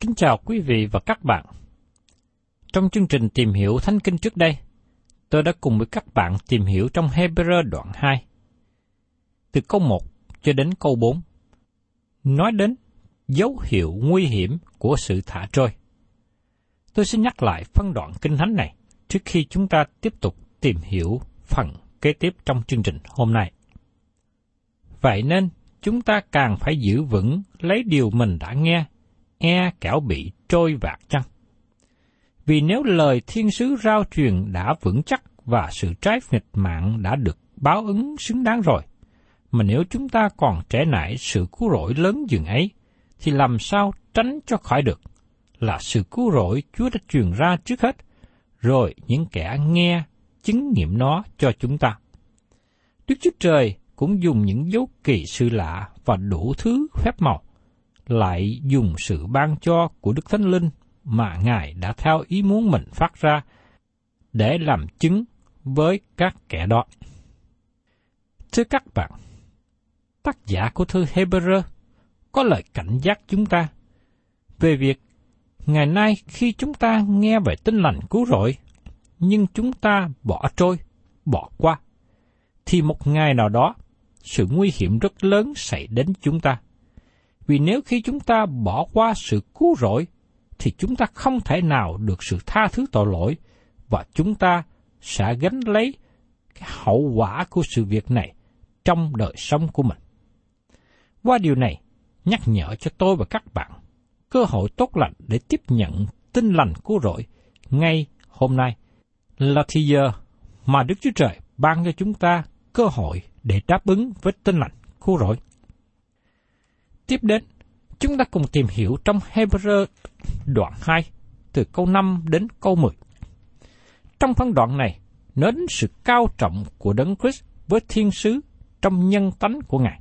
Kính chào quý vị và các bạn. Trong chương trình tìm hiểu Thánh Kinh trước đây, tôi đã cùng với các bạn tìm hiểu trong Hebrew đoạn 2, từ câu 1 cho đến câu 4, nói đến dấu hiệu nguy hiểm của sự thả trôi. Tôi xin nhắc lại phân đoạn kinh thánh này trước khi chúng ta tiếp tục tìm hiểu phần kế tiếp trong chương trình hôm nay. Vậy nên, chúng ta càng phải giữ vững lấy điều mình đã nghe, e kẻo bị trôi vạt chăng. Vì nếu lời thiên sứ rao truyền đã vững chắc và sự trái nghịch mạng đã được báo ứng xứng đáng rồi, mà nếu chúng ta còn trẻ nải sự cứu rỗi lớn dường ấy, thì làm sao tránh cho khỏi được? Là sự cứu rỗi Chúa đã truyền ra trước hết, rồi những kẻ nghe chứng nghiệm nó cho chúng ta. Đức Chúa Trời cũng dùng những dấu kỳ sự lạ và đủ thứ phép màu, lại dùng sự ban cho của Đức Thánh Linh mà Ngài đã theo ý muốn mình phát ra để làm chứng với các kẻ đó. Thưa các bạn, tác giả của thư Hebrew có lời cảnh giác chúng ta về việc ngày nay khi chúng ta nghe về tin lành cứu rỗi, nhưng chúng ta bỏ trôi, bỏ qua, thì một ngày nào đó sự nguy hiểm rất lớn xảy đến chúng ta. Vì nếu khi chúng ta bỏ qua sự cứu rỗi, thì chúng ta không thể nào được sự tha thứ tội lỗi, và chúng ta sẽ gánh lấy cái hậu quả của sự việc này trong đời sống của mình. Qua điều này, nhắc nhở cho tôi và các bạn cơ hội tốt lành để tiếp nhận tin lành cứu rỗi ngay hôm nay là thì giờ mà Đức Chúa Trời ban cho chúng ta cơ hội để đáp ứng với tin lành cứu rỗi. Tiếp đến, chúng ta cùng tìm hiểu trong Hebrew đoạn 2, từ câu 5 đến câu 10. Trong phân đoạn này, nói đến sự cao trọng của Đấng Christ với thiên sứ trong nhân tánh của Ngài.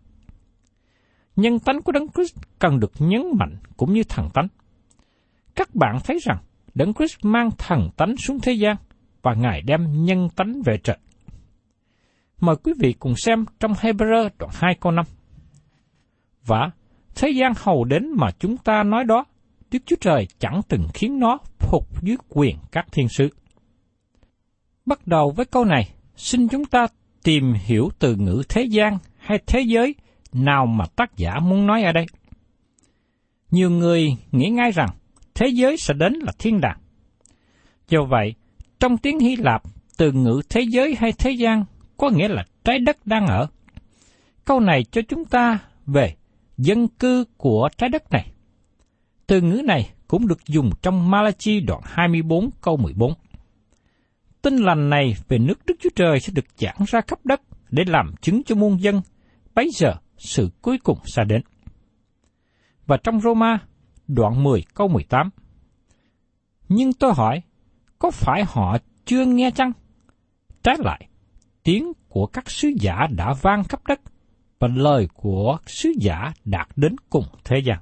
Nhân tánh của Đấng Christ cần được nhấn mạnh cũng như thần tánh. Các bạn thấy rằng Đấng Christ mang thần tánh xuống thế gian và Ngài đem nhân tánh về trời. Mời quý vị cùng xem trong Hebrew đoạn 2 câu 5. Và thế gian hầu đến mà chúng ta nói đó, Đức Chúa Trời chẳng từng khiến nó phục dưới quyền các thiên sứ. Bắt đầu với câu này, xin chúng ta tìm hiểu từ ngữ thế gian hay thế giới nào mà tác giả muốn nói ở đây. Nhiều người nghĩ ngay rằng thế giới sẽ đến là thiên đàng. Do vậy, trong tiếng Hy Lạp, từ ngữ thế giới hay thế gian có nghĩa là trái đất đang ở. Câu này cho chúng ta về dân cư của trái đất này. Từ ngữ này cũng được dùng trong Malachi đoạn 24 câu 14. Tin lành này về nước Đức Chúa Trời sẽ được giảng ra khắp đất để làm chứng cho muôn dân, bấy giờ sự cuối cùng sẽ đến. Và trong Roma đoạn 10 câu 18. Nhưng tôi hỏi, có phải họ chưa nghe chăng? Trái lại, tiếng của các sứ giả đã vang khắp đất, và lời của sứ giả đạt đến cùng thế gian.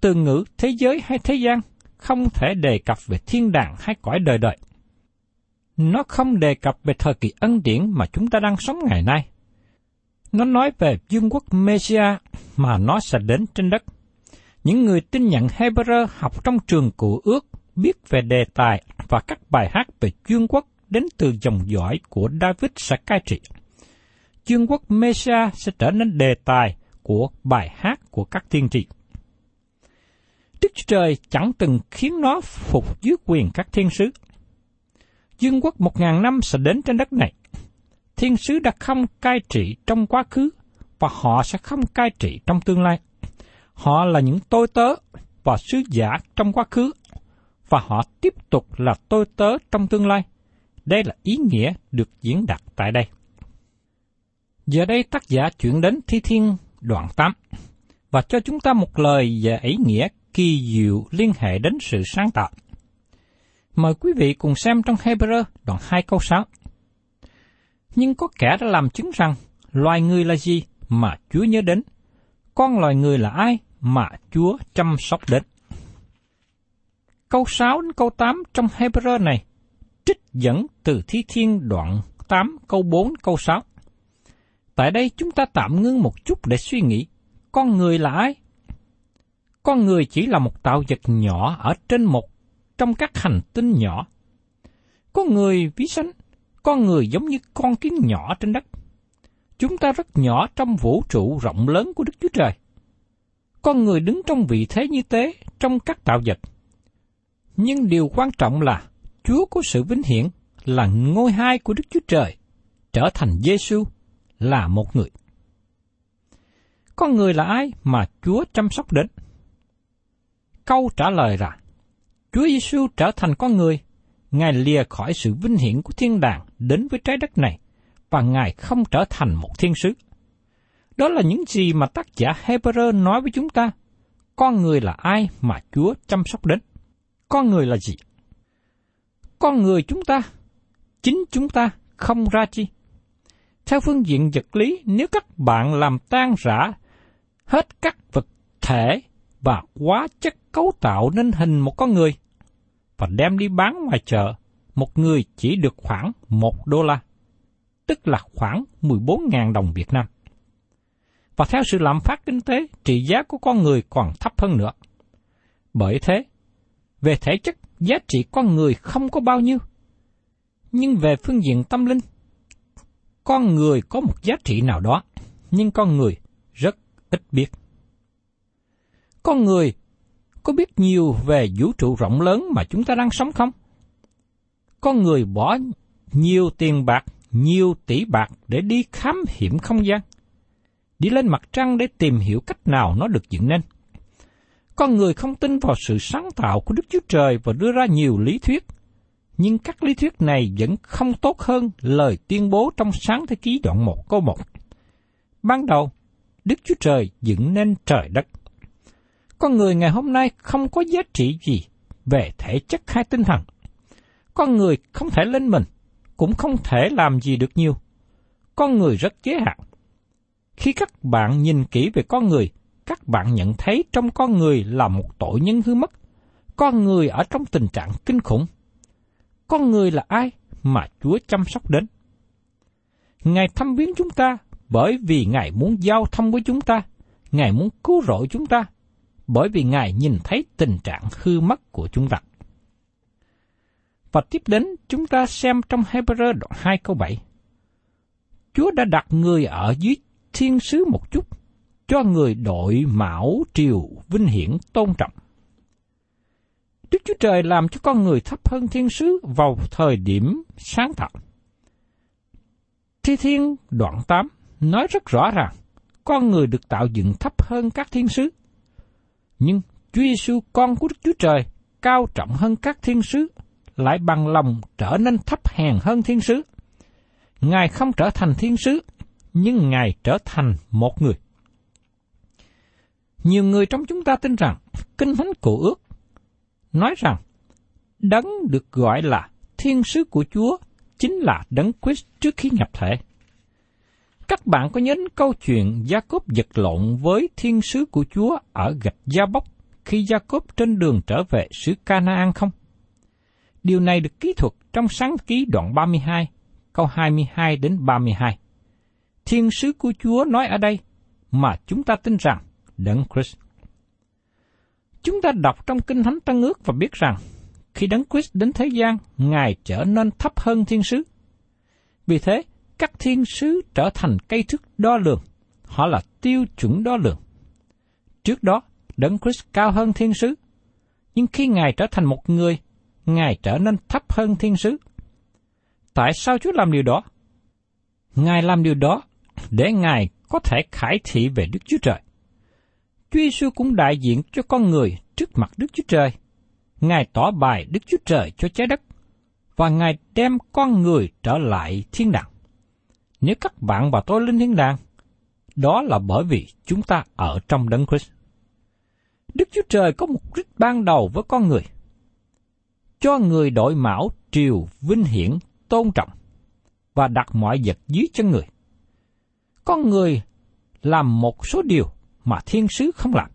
Từ ngữ thế giới hay thế gian không thể đề cập về thiên đàng hay cõi đời đời. Nó không đề cập về thời kỳ ân điển mà chúng ta đang sống ngày nay. Nó nói về vương quốc Mesia mà nó sẽ đến trên đất. Những người tin nhận Hebrew học trong trường cụ ước, biết về đề tài và các bài hát về vương quốc đến từ dòng dõi của David sẽ cai trị. Chương quốc Mesa sẽ trở nên đề tài của bài hát của các tiên tri. Đức Chúa Trời chẳng từng khiến nó phục dưới quyền các thiên sứ. Dương quốc một ngàn năm sẽ đến trên đất này. Thiên sứ đã không cai trị trong quá khứ và họ sẽ không cai trị trong tương lai. Họ là những tôi tớ và sứ giả trong quá khứ và họ tiếp tục là tôi tớ trong tương lai. Đây là ý nghĩa được diễn đạt tại đây. Giờ đây tác giả chuyển đến Thi Thiên đoạn 8 và cho chúng ta một lời về ý nghĩa kỳ diệu liên hệ đến sự sáng tạo. Mời quý vị cùng xem trong Hebrew đoạn 2 câu 6. Nhưng có kẻ đã làm chứng rằng loài người là gì mà Chúa nhớ đến, con loài người là ai mà Chúa chăm sóc đến. Câu 6 đến câu 8 trong Hebrew này trích dẫn từ Thi Thiên đoạn 8 câu 4 câu 6. Tại đây chúng ta tạm ngưng một chút để suy nghĩ, con người là ai? Con người chỉ là một tạo vật nhỏ ở trên một trong các hành tinh nhỏ. Có người ví sánh, con người giống như con kiến nhỏ trên đất. Chúng ta rất nhỏ trong vũ trụ rộng lớn của Đức Chúa Trời. Con người đứng trong vị thế như thế trong các tạo vật. Nhưng điều quan trọng là Chúa có sự vinh hiển là ngôi hai của Đức Chúa Trời trở thành Giêsu là một người. Con người là ai mà Chúa chăm sóc đến? Câu trả lời là, Chúa Giêsu trở thành con người, Ngài lìa khỏi sự vinh hiển của thiên đàng đến với trái đất này, và Ngài không trở thành một thiên sứ. Đó là những gì mà tác giả Hebrew nói với chúng ta. Con người là ai mà Chúa chăm sóc đến? Con người là gì? Con người chúng ta, chính chúng ta không ra chi. Theo phương diện vật lý, nếu các bạn làm tan rã hết các vật thể và hóa chất cấu tạo nên hình một con người và đem đi bán ngoài chợ, một người chỉ được khoảng một đô la, tức là khoảng 14.000 đồng Việt Nam. Và theo sự lạm phát kinh tế, trị giá của con người còn thấp hơn nữa. Bởi thế, về thể chất, giá trị con người không có bao nhiêu. Nhưng về phương diện tâm linh, con người có một giá trị nào đó, nhưng con người rất ít biết. Con người có biết nhiều về vũ trụ rộng lớn mà chúng ta đang sống không? Con người bỏ nhiều tiền bạc, nhiều tỷ bạc để đi khám hiểm không gian, đi lên mặt trăng để tìm hiểu cách nào nó được dựng nên. Con người không tin vào sự sáng tạo của Đức Chúa Trời và đưa ra nhiều lý thuyết, nhưng các lý thuyết này vẫn không tốt hơn lời tuyên bố trong sáng thế ký đoạn 1 câu 1. Ban đầu, Đức Chúa Trời dựng nên trời đất con người ngày hôm nay không có giá trị gì về thể chất hay tinh thần. Con người không thể lên mình, cũng không thể làm gì được nhiều. Con người rất giới hạn. Khi các bạn nhìn kỹ về con người, các bạn nhận thấy trong con người là một tội nhân hư mất. Con người ở trong tình trạng kinh khủng. Con người là ai mà Chúa chăm sóc đến? Ngài thăm viếng chúng ta bởi vì Ngài muốn giao thông với chúng ta. Ngài muốn cứu rỗi chúng ta bởi vì Ngài nhìn thấy tình trạng hư mất của chúng ta. Và tiếp đến chúng ta xem trong Hebrew đoạn 2 câu 7. Chúa đã đặt người ở dưới thiên sứ một chút, cho người đội mão triều vinh hiển tôn trọng. Đức Chúa Trời làm cho con người thấp hơn thiên sứ vào thời điểm sáng tạo. Thi Thiên đoạn 8 nói rất rõ ràng, con người được tạo dựng thấp hơn các thiên sứ. Nhưng Chúa Giêsu con của Đức Chúa Trời cao trọng hơn các thiên sứ, lại bằng lòng trở nên thấp hèn hơn thiên sứ. Ngài không trở thành thiên sứ, nhưng Ngài trở thành một người. Nhiều người trong chúng ta tin rằng Kinh Thánh Cổ ước nói rằng đấng được gọi là thiên sứ của Chúa chính là đấng Christ trước khi nhập thể. Các bạn có nhớ câu chuyện Gia Cốp giật lộn với thiên sứ của Chúa ở gạch Gia Bốc khi Gia Cốp trên đường trở về xứ Canaan không? Điều này được ký thuật trong sáng ký đoạn 32, câu 22 đến 32. Thiên sứ của Chúa nói ở đây mà chúng ta tin rằng Đấng Christ. Chúng ta đọc trong Kinh Thánh Tân Ước và biết rằng khi Đấng Christ đến thế gian, Ngài trở nên thấp hơn thiên sứ. Vì thế, các thiên sứ trở thành cây thước đo lường, họ là tiêu chuẩn đo lường. Trước đó, Đấng Christ cao hơn thiên sứ, nhưng khi Ngài trở thành một người, Ngài trở nên thấp hơn thiên sứ. Tại sao Chúa làm điều đó? Ngài làm điều đó để Ngài có thể khải thị về Đức Chúa Trời. Chúa Giêsu cũng đại diện cho con người trước mặt Đức Chúa Trời. Ngài tỏ bài Đức Chúa Trời cho trái đất, và Ngài đem con người trở lại thiên đàng. Nếu các bạn và tôi lên thiên đàng, đó là bởi vì chúng ta ở trong đấng Christ. Đức Chúa Trời có mục đích ban đầu với con người. Cho người đội mão triều vinh hiển tôn trọng và đặt mọi vật dưới chân người. Con người làm một số điều mà thiên sứ không làm.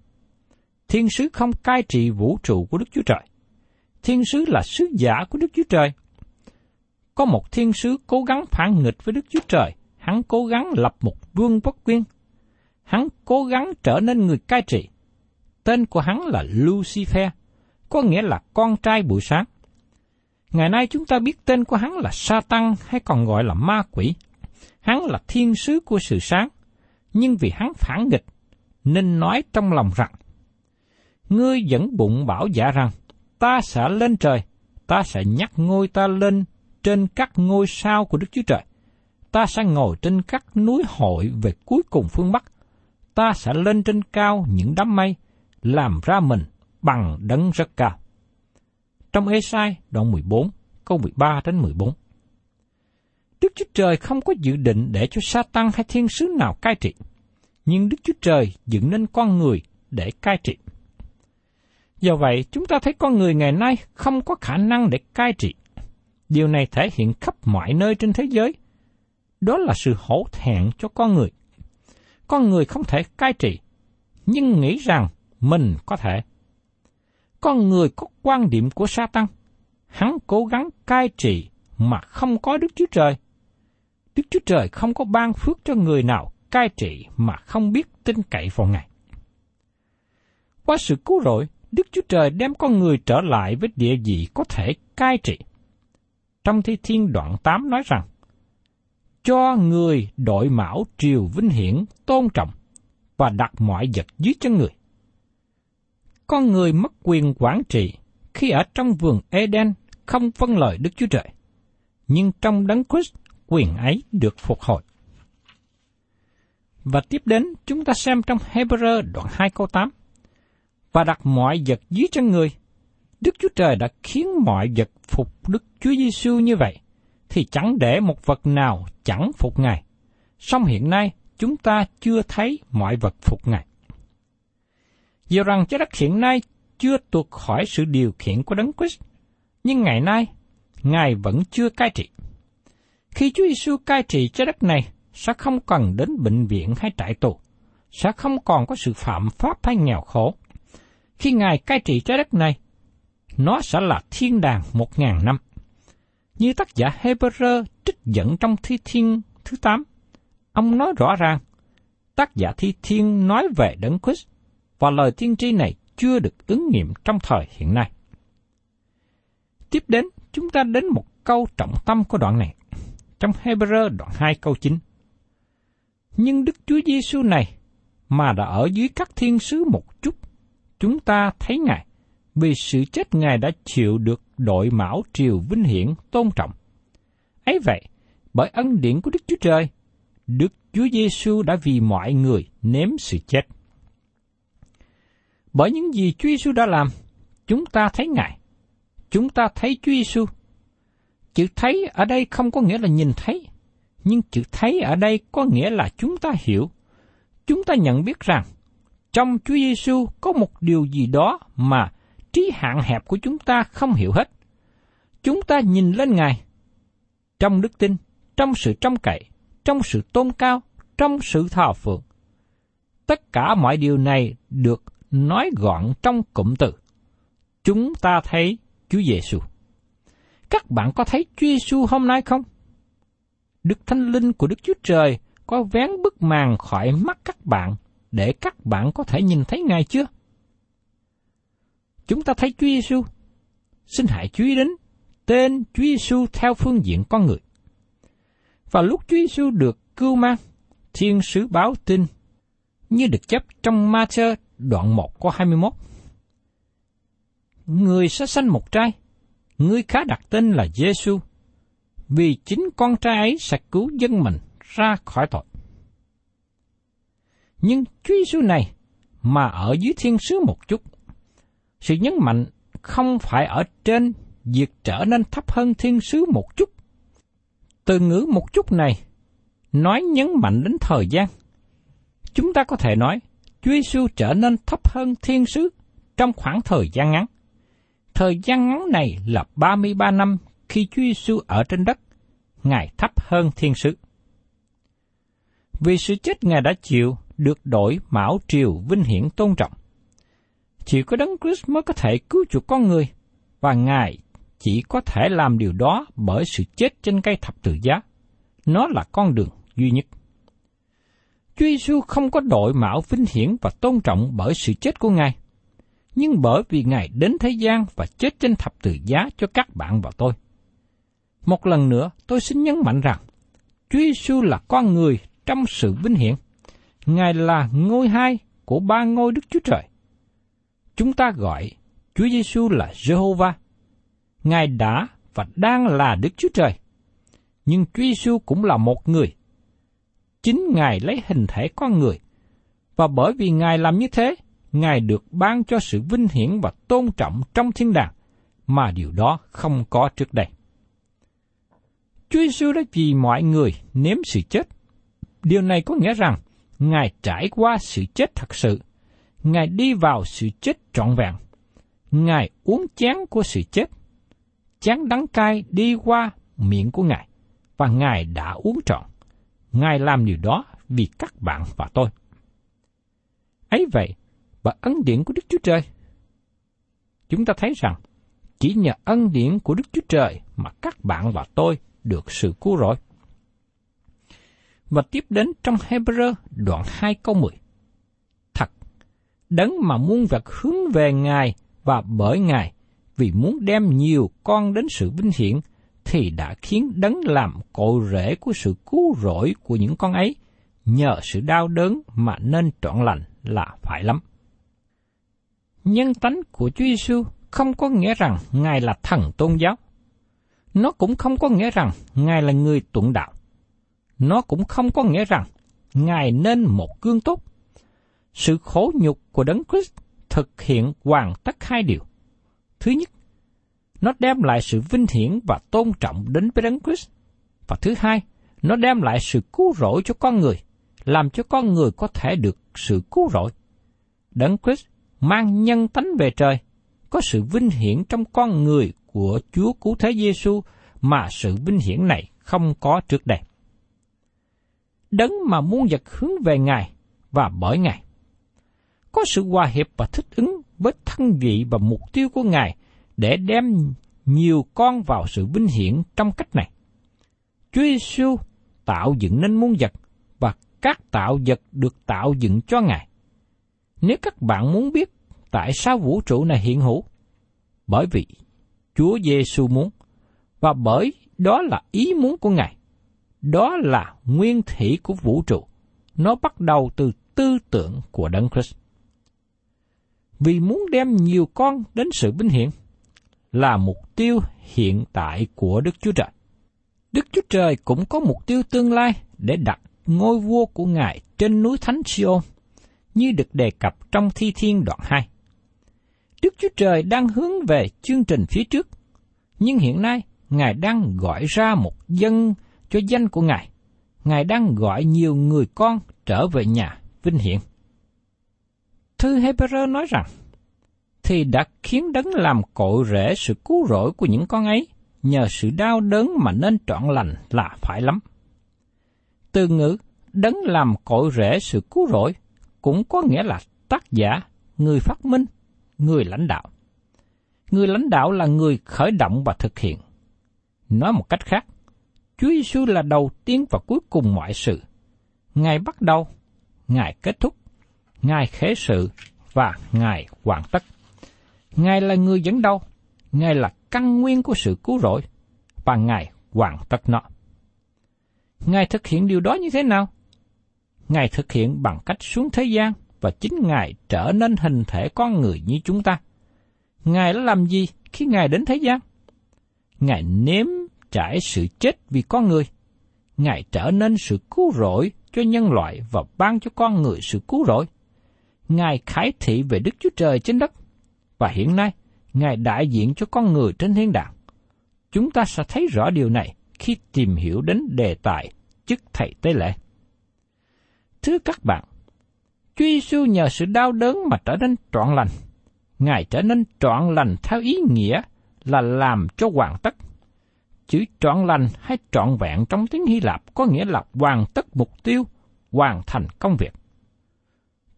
Thiên sứ không cai trị vũ trụ của Đức Chúa Trời. Thiên sứ là sứ giả của Đức Chúa Trời. Có một thiên sứ cố gắng phản nghịch với Đức Chúa Trời, hắn cố gắng lập một vương quốc quyên. Hắn cố gắng trở nên người cai trị. Tên của hắn là Lucifer, có nghĩa là con trai buổi sáng. Ngày nay chúng ta biết tên của hắn là Satan hay còn gọi là ma quỷ. Hắn là thiên sứ của sự sáng, nhưng vì hắn phản nghịch nên nói trong lòng rằng, Ngươi vẫn bụng bảo giả rằng, ta sẽ lên trời, ta sẽ nhắc ngôi ta lên trên các ngôi sao của Đức Chúa Trời. Ta sẽ ngồi trên các núi hội về cuối cùng phương Bắc. Ta sẽ lên trên cao những đám mây, làm ra mình bằng đấng rất cao. Trong Ê-sai đoạn 14, câu 13 đến 14. Đức Chúa Trời không có dự định để cho Sa-tăng hay thiên sứ nào cai trị nhưng Đức Chúa Trời dựng nên con người để cai trị. Do vậy, chúng ta thấy con người ngày nay không có khả năng để cai trị. Điều này thể hiện khắp mọi nơi trên thế giới. Đó là sự hổ thẹn cho con người. Con người không thể cai trị, nhưng nghĩ rằng mình có thể. Con người có quan điểm của sa tăng. Hắn cố gắng cai trị mà không có Đức Chúa Trời. Đức Chúa Trời không có ban phước cho người nào cai trị mà không biết tin cậy vào Ngài. Qua sự cứu rỗi, Đức Chúa Trời đem con người trở lại với địa vị có thể cai trị. Trong thi thiên đoạn 8 nói rằng, cho người đội mão triều vinh hiển tôn trọng và đặt mọi vật dưới chân người. Con người mất quyền quản trị khi ở trong vườn Eden không vâng lời Đức Chúa Trời, nhưng trong đấng Christ quyền ấy được phục hồi. Và tiếp đến chúng ta xem trong Hebrew đoạn 2 câu 8. Và đặt mọi vật dưới chân người. Đức Chúa Trời đã khiến mọi vật phục Đức Chúa Giêsu như vậy, thì chẳng để một vật nào chẳng phục Ngài. Song hiện nay chúng ta chưa thấy mọi vật phục Ngài. Dù rằng trái đất hiện nay chưa tuột khỏi sự điều khiển của Đấng Christ, nhưng ngày nay Ngài vẫn chưa cai trị. Khi Chúa Giêsu cai trị trái đất này, sẽ không cần đến bệnh viện hay trại tù, sẽ không còn có sự phạm pháp hay nghèo khổ. Khi Ngài cai trị trái đất này, nó sẽ là thiên đàng một ngàn năm. Như tác giả Hebrew trích dẫn trong Thi Thiên thứ 8, ông nói rõ ràng, tác giả Thi Thiên nói về Đấng Christ và lời tiên tri này chưa được ứng nghiệm trong thời hiện nay. Tiếp đến, chúng ta đến một câu trọng tâm của đoạn này. Trong Hebrew đoạn 2 câu 9. Nhưng Đức Chúa Giêsu này mà đã ở dưới các thiên sứ một chút, chúng ta thấy Ngài vì sự chết Ngài đã chịu được đội mão triều vinh hiển tôn trọng. ấy vậy, bởi ân điển của Đức Chúa Trời, Đức Chúa Giêsu đã vì mọi người nếm sự chết. Bởi những gì Chúa Giêsu đã làm, chúng ta thấy Ngài. Chúng ta thấy Chúa Giêsu. Chữ thấy ở đây không có nghĩa là nhìn thấy, nhưng chữ thấy ở đây có nghĩa là chúng ta hiểu. Chúng ta nhận biết rằng trong Chúa Giêsu có một điều gì đó mà trí hạn hẹp của chúng ta không hiểu hết. Chúng ta nhìn lên Ngài trong đức tin, trong sự trông cậy, trong sự tôn cao, trong sự thờ phượng. Tất cả mọi điều này được nói gọn trong cụm từ. Chúng ta thấy Chúa Giêsu. Các bạn có thấy Chúa Giêsu hôm nay không? Đức Thánh Linh của Đức Chúa Trời có vén bức màn khỏi mắt các bạn để các bạn có thể nhìn thấy Ngài chưa? Chúng ta thấy Chúa Giêsu. Xin hãy chú ý đến tên Chúa Giêsu theo phương diện con người. Và lúc Chúa Giêsu được cưu mang, thiên sứ báo tin như được chấp trong Ma-thơ đoạn 1 có 21. Người sẽ sanh một trai, người khá đặt tên là Giêsu, vì chính con trai ấy sẽ cứu dân mình ra khỏi tội. Nhưng Chúa Giêsu này mà ở dưới thiên sứ một chút, sự nhấn mạnh không phải ở trên việc trở nên thấp hơn thiên sứ một chút. Từ ngữ một chút này nói nhấn mạnh đến thời gian. Chúng ta có thể nói Chúa Giêsu trở nên thấp hơn thiên sứ trong khoảng thời gian ngắn. Thời gian ngắn này là 33 năm khi Chúa Giêsu ở trên đất, Ngài thấp hơn thiên sứ. Vì sự chết Ngài đã chịu được đổi mão triều vinh hiển tôn trọng. Chỉ có Đấng Christ mới có thể cứu chuộc con người, và Ngài chỉ có thể làm điều đó bởi sự chết trên cây thập tự giá. Nó là con đường duy nhất. Chúa Giêsu không có đội mạo vinh hiển và tôn trọng bởi sự chết của Ngài, nhưng bởi vì Ngài đến thế gian và chết trên thập tự giá cho các bạn và tôi. Một lần nữa, tôi xin nhấn mạnh rằng, Chúa Giêsu là con người trong sự vinh hiển. Ngài là ngôi hai của ba ngôi Đức Chúa Trời. Chúng ta gọi Chúa Giêsu là Jehovah. Ngài đã và đang là Đức Chúa Trời. Nhưng Chúa Giêsu cũng là một người. Chính Ngài lấy hình thể con người. Và bởi vì Ngài làm như thế, Ngài được ban cho sự vinh hiển và tôn trọng trong thiên đàng, mà điều đó không có trước đây. Chúa Giêsu đã vì mọi người nếm sự chết. Điều này có nghĩa rằng Ngài trải qua sự chết thật sự. Ngài đi vào sự chết trọn vẹn. Ngài uống chén của sự chết. Chén đắng cay đi qua miệng của Ngài, và Ngài đã uống trọn. Ngài làm điều đó vì các bạn và tôi. Ấy vậy, và ân điển của Đức Chúa Trời. Chúng ta thấy rằng, chỉ nhờ ân điển của Đức Chúa Trời mà các bạn và tôi được sự cứu rỗi. Và tiếp đến trong Hebrew đoạn 2 câu 10. Thật, đấng mà muôn vật hướng về Ngài và bởi Ngài, vì muốn đem nhiều con đến sự vinh hiển, thì đã khiến đấng làm cội rễ của sự cứu rỗi của những con ấy, nhờ sự đau đớn mà nên trọn lành là phải lắm. Nhân tánh của Chúa Giêsu không có nghĩa rằng Ngài là thần tôn giáo. Nó cũng không có nghĩa rằng Ngài là người tuận đạo. Nó cũng không có nghĩa rằng Ngài nên một gương tốt. Sự khổ nhục của Đấng Christ thực hiện hoàn tất hai điều. Thứ nhất, nó đem lại sự vinh hiển và tôn trọng đến với Đấng Christ. Và thứ hai, nó đem lại sự cứu rỗi cho con người, làm cho con người có thể được sự cứu rỗi. Đấng Christ mang nhân tánh về trời, có sự vinh hiển trong con người của Chúa Cứu Thế Giêsu mà sự vinh hiển này không có trước đây. Đấng mà muôn vật hướng về Ngài và bởi Ngài. Có sự hòa hiệp và thích ứng với thân vị và mục tiêu của Ngài để đem nhiều con vào sự vinh hiển trong cách này. Chúa Giêsu tạo dựng nên muôn vật và các tạo vật được tạo dựng cho Ngài. Nếu các bạn muốn biết tại sao vũ trụ này hiện hữu, bởi vì Chúa Giêsu muốn và bởi đó là ý muốn của Ngài. Đó là nguyên thủy của vũ trụ. Nó bắt đầu từ tư tưởng của Đấng Christ. vì muốn đem nhiều con đến sự vinh hiển là mục tiêu hiện tại của Đức Chúa Trời. Đức Chúa Trời cũng có mục tiêu tương lai để đặt ngôi vua của Ngài trên núi Thánh Siôn, như được đề cập trong Thi Thiên đoạn 2. Đức Chúa Trời đang hướng về chương trình phía trước, nhưng hiện nay Ngài đang gọi ra một dân cho danh của Ngài. Ngài đang gọi nhiều người con trở về nhà vinh hiển. Thư Hebrew nói rằng, thì đã khiến đấng làm cội rễ sự cứu rỗi của những con ấy, nhờ sự đau đớn mà nên trọn lành là phải lắm. Từ ngữ đấng làm cội rễ sự cứu rỗi cũng có nghĩa là tác giả, người phát minh, người lãnh đạo. Người lãnh đạo là người khởi động và thực hiện. Nói một cách khác, Chúa Giêsu là đầu tiên và cuối cùng mọi sự. Ngài bắt đầu, Ngài kết thúc, Ngài khế sự và Ngài hoàn tất. Ngài là người dẫn đầu, Ngài là căn nguyên của sự cứu rỗi, và Ngài hoàn tất nó. Ngài thực hiện điều đó như thế nào? Ngài thực hiện bằng cách xuống thế gian và chính Ngài trở nên hình thể con người như chúng ta. Ngài đã làm gì khi Ngài đến thế gian? Ngài nếm trải sự chết vì con người. Ngài trở nên sự cứu rỗi cho nhân loại và ban cho con người sự cứu rỗi. Ngài khải thị về Đức Chúa Trời trên đất. Và hiện nay, Ngài đại diện cho con người trên thiên đàng. Chúng ta sẽ thấy rõ điều này khi tìm hiểu đến đề tài chức thầy tế lễ. Thưa các bạn, Chúa Giêsu nhờ sự đau đớn mà trở nên trọn lành. Ngài trở nên trọn lành theo ý nghĩa là làm cho hoàn tất. Chữ trọn lành hay trọn vẹn trong tiếng Hy Lạp có nghĩa là hoàn tất mục tiêu, hoàn thành công việc.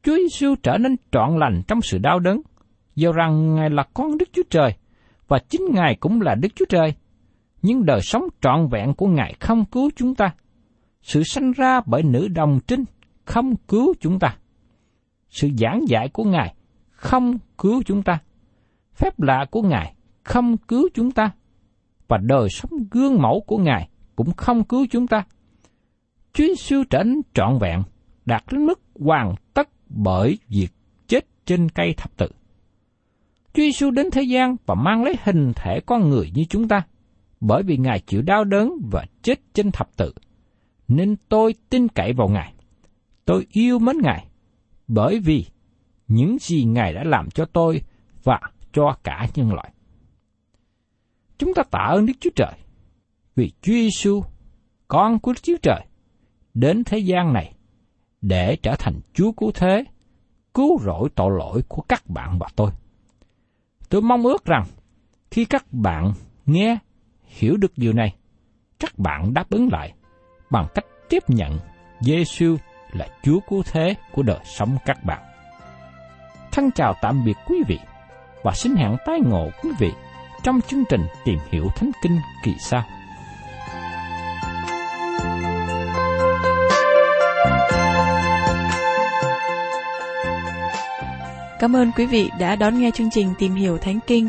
Chúa Giêsu trở nên trọn lành trong sự đau đớn, do rằng Ngài là con Đức Chúa Trời, và chính Ngài cũng là Đức Chúa Trời. Nhưng đời sống trọn vẹn của Ngài không cứu chúng ta. Sự sanh ra bởi nữ đồng trinh không cứu chúng ta. Sự giảng dạy của Ngài không cứu chúng ta. Phép lạ của Ngài không cứu chúng ta. Và đời sống gương mẫu của Ngài cũng không cứu chúng ta. Chúa Giêsu trở nên trọn vẹn, đạt đến mức hoàn tất bởi việc chết trên cây thập tự. Chúa Giêsu đến thế gian và mang lấy hình thể con người như chúng ta, bởi vì Ngài chịu đau đớn và chết trên thập tự. Nên tôi tin cậy vào Ngài. Tôi yêu mến Ngài, bởi vì những gì Ngài đã làm cho tôi và cho cả nhân loại. Chúng ta tạ ơn Đức Chúa Trời, vì Chúa Giêsu, con của Đức Chúa Trời, đến thế gian này để trở thành Chúa cứu thế, cứu rỗi tội lỗi của các bạn và tôi. Tôi mong ước rằng khi các bạn nghe, hiểu được điều này, các bạn đáp ứng lại bằng cách tiếp nhận Giêsu là Chúa cứu thế của đời sống các bạn. Thân chào tạm biệt quý vị và xin hẹn tái ngộ quý vị trong chương trình tìm hiểu Thánh Kinh kỳ sau. Cảm ơn quý vị đã đón nghe chương trình Tìm hiểu Thánh Kinh.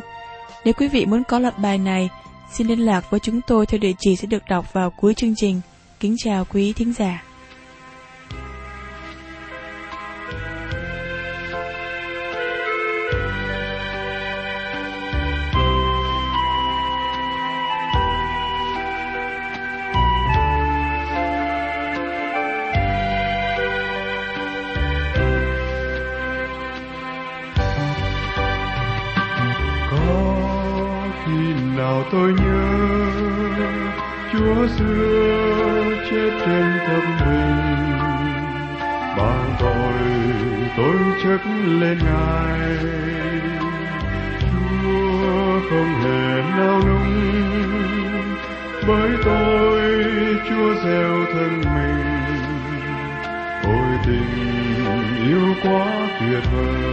Nếu quý vị muốn có loạt bài này, xin liên lạc với chúng tôi theo địa chỉ sẽ được đọc vào cuối chương trình. Kính chào quý thính giả. Tôi nhớ, Chúa xưa chết trên thập mình. Bao tội tôi chất lên ngài Chúa không hề nao núng. Bởi tôi Chúa gieo thân mình. Ôi tình yêu quá tuyệt vời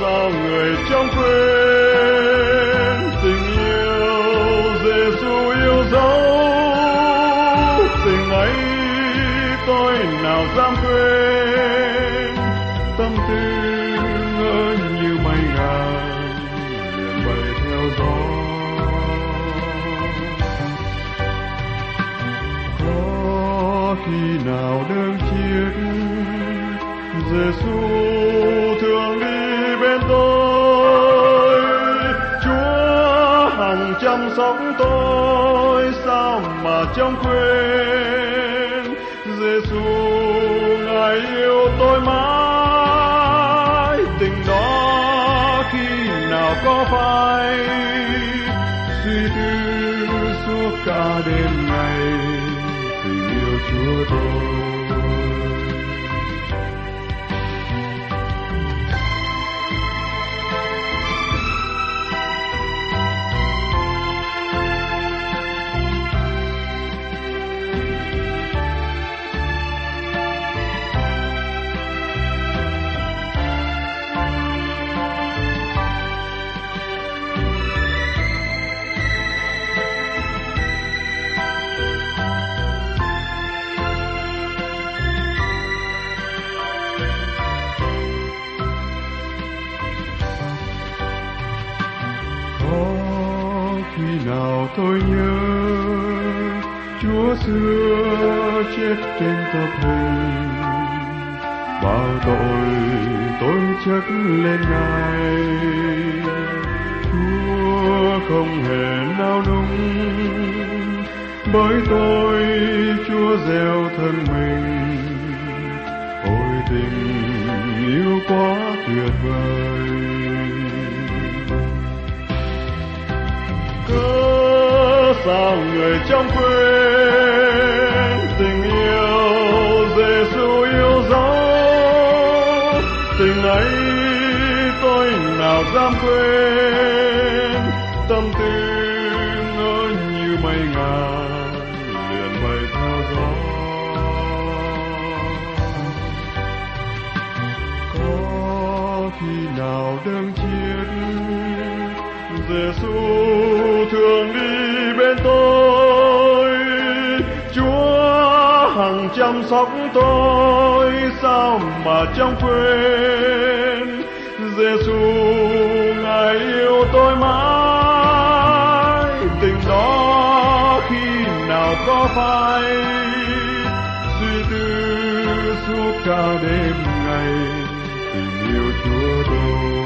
sao người trong quên tình yêu Giêsu yêu dấu. Tình ấy tôi nào dám quên? Tâm tư ngỡ như mây ngàn liền bay theo gió. Có khi nào đêm chiều Giêsu Chăm sóc tôi, sao mà trong quên? Giêsu ngài yêu tôi mãi. Tình đó khi nào có phải suy tư suốt cả đêm ngày, tình yêu Chúa tôi. Tình ấy tôi nào dám quên. Tâm tư ngỡ như mây ngàn, liền bay theo gió. Có khi nào đêm chiết Giêsu thường đi bên tôi. Chúa hằng chăm sóc tôi sao mà chẳng quên? Giêsu ngài yêu tôi mãi. Tình đó khi nào có phải suy tư suốt cả đêm ngày, tình yêu Chúa tôi.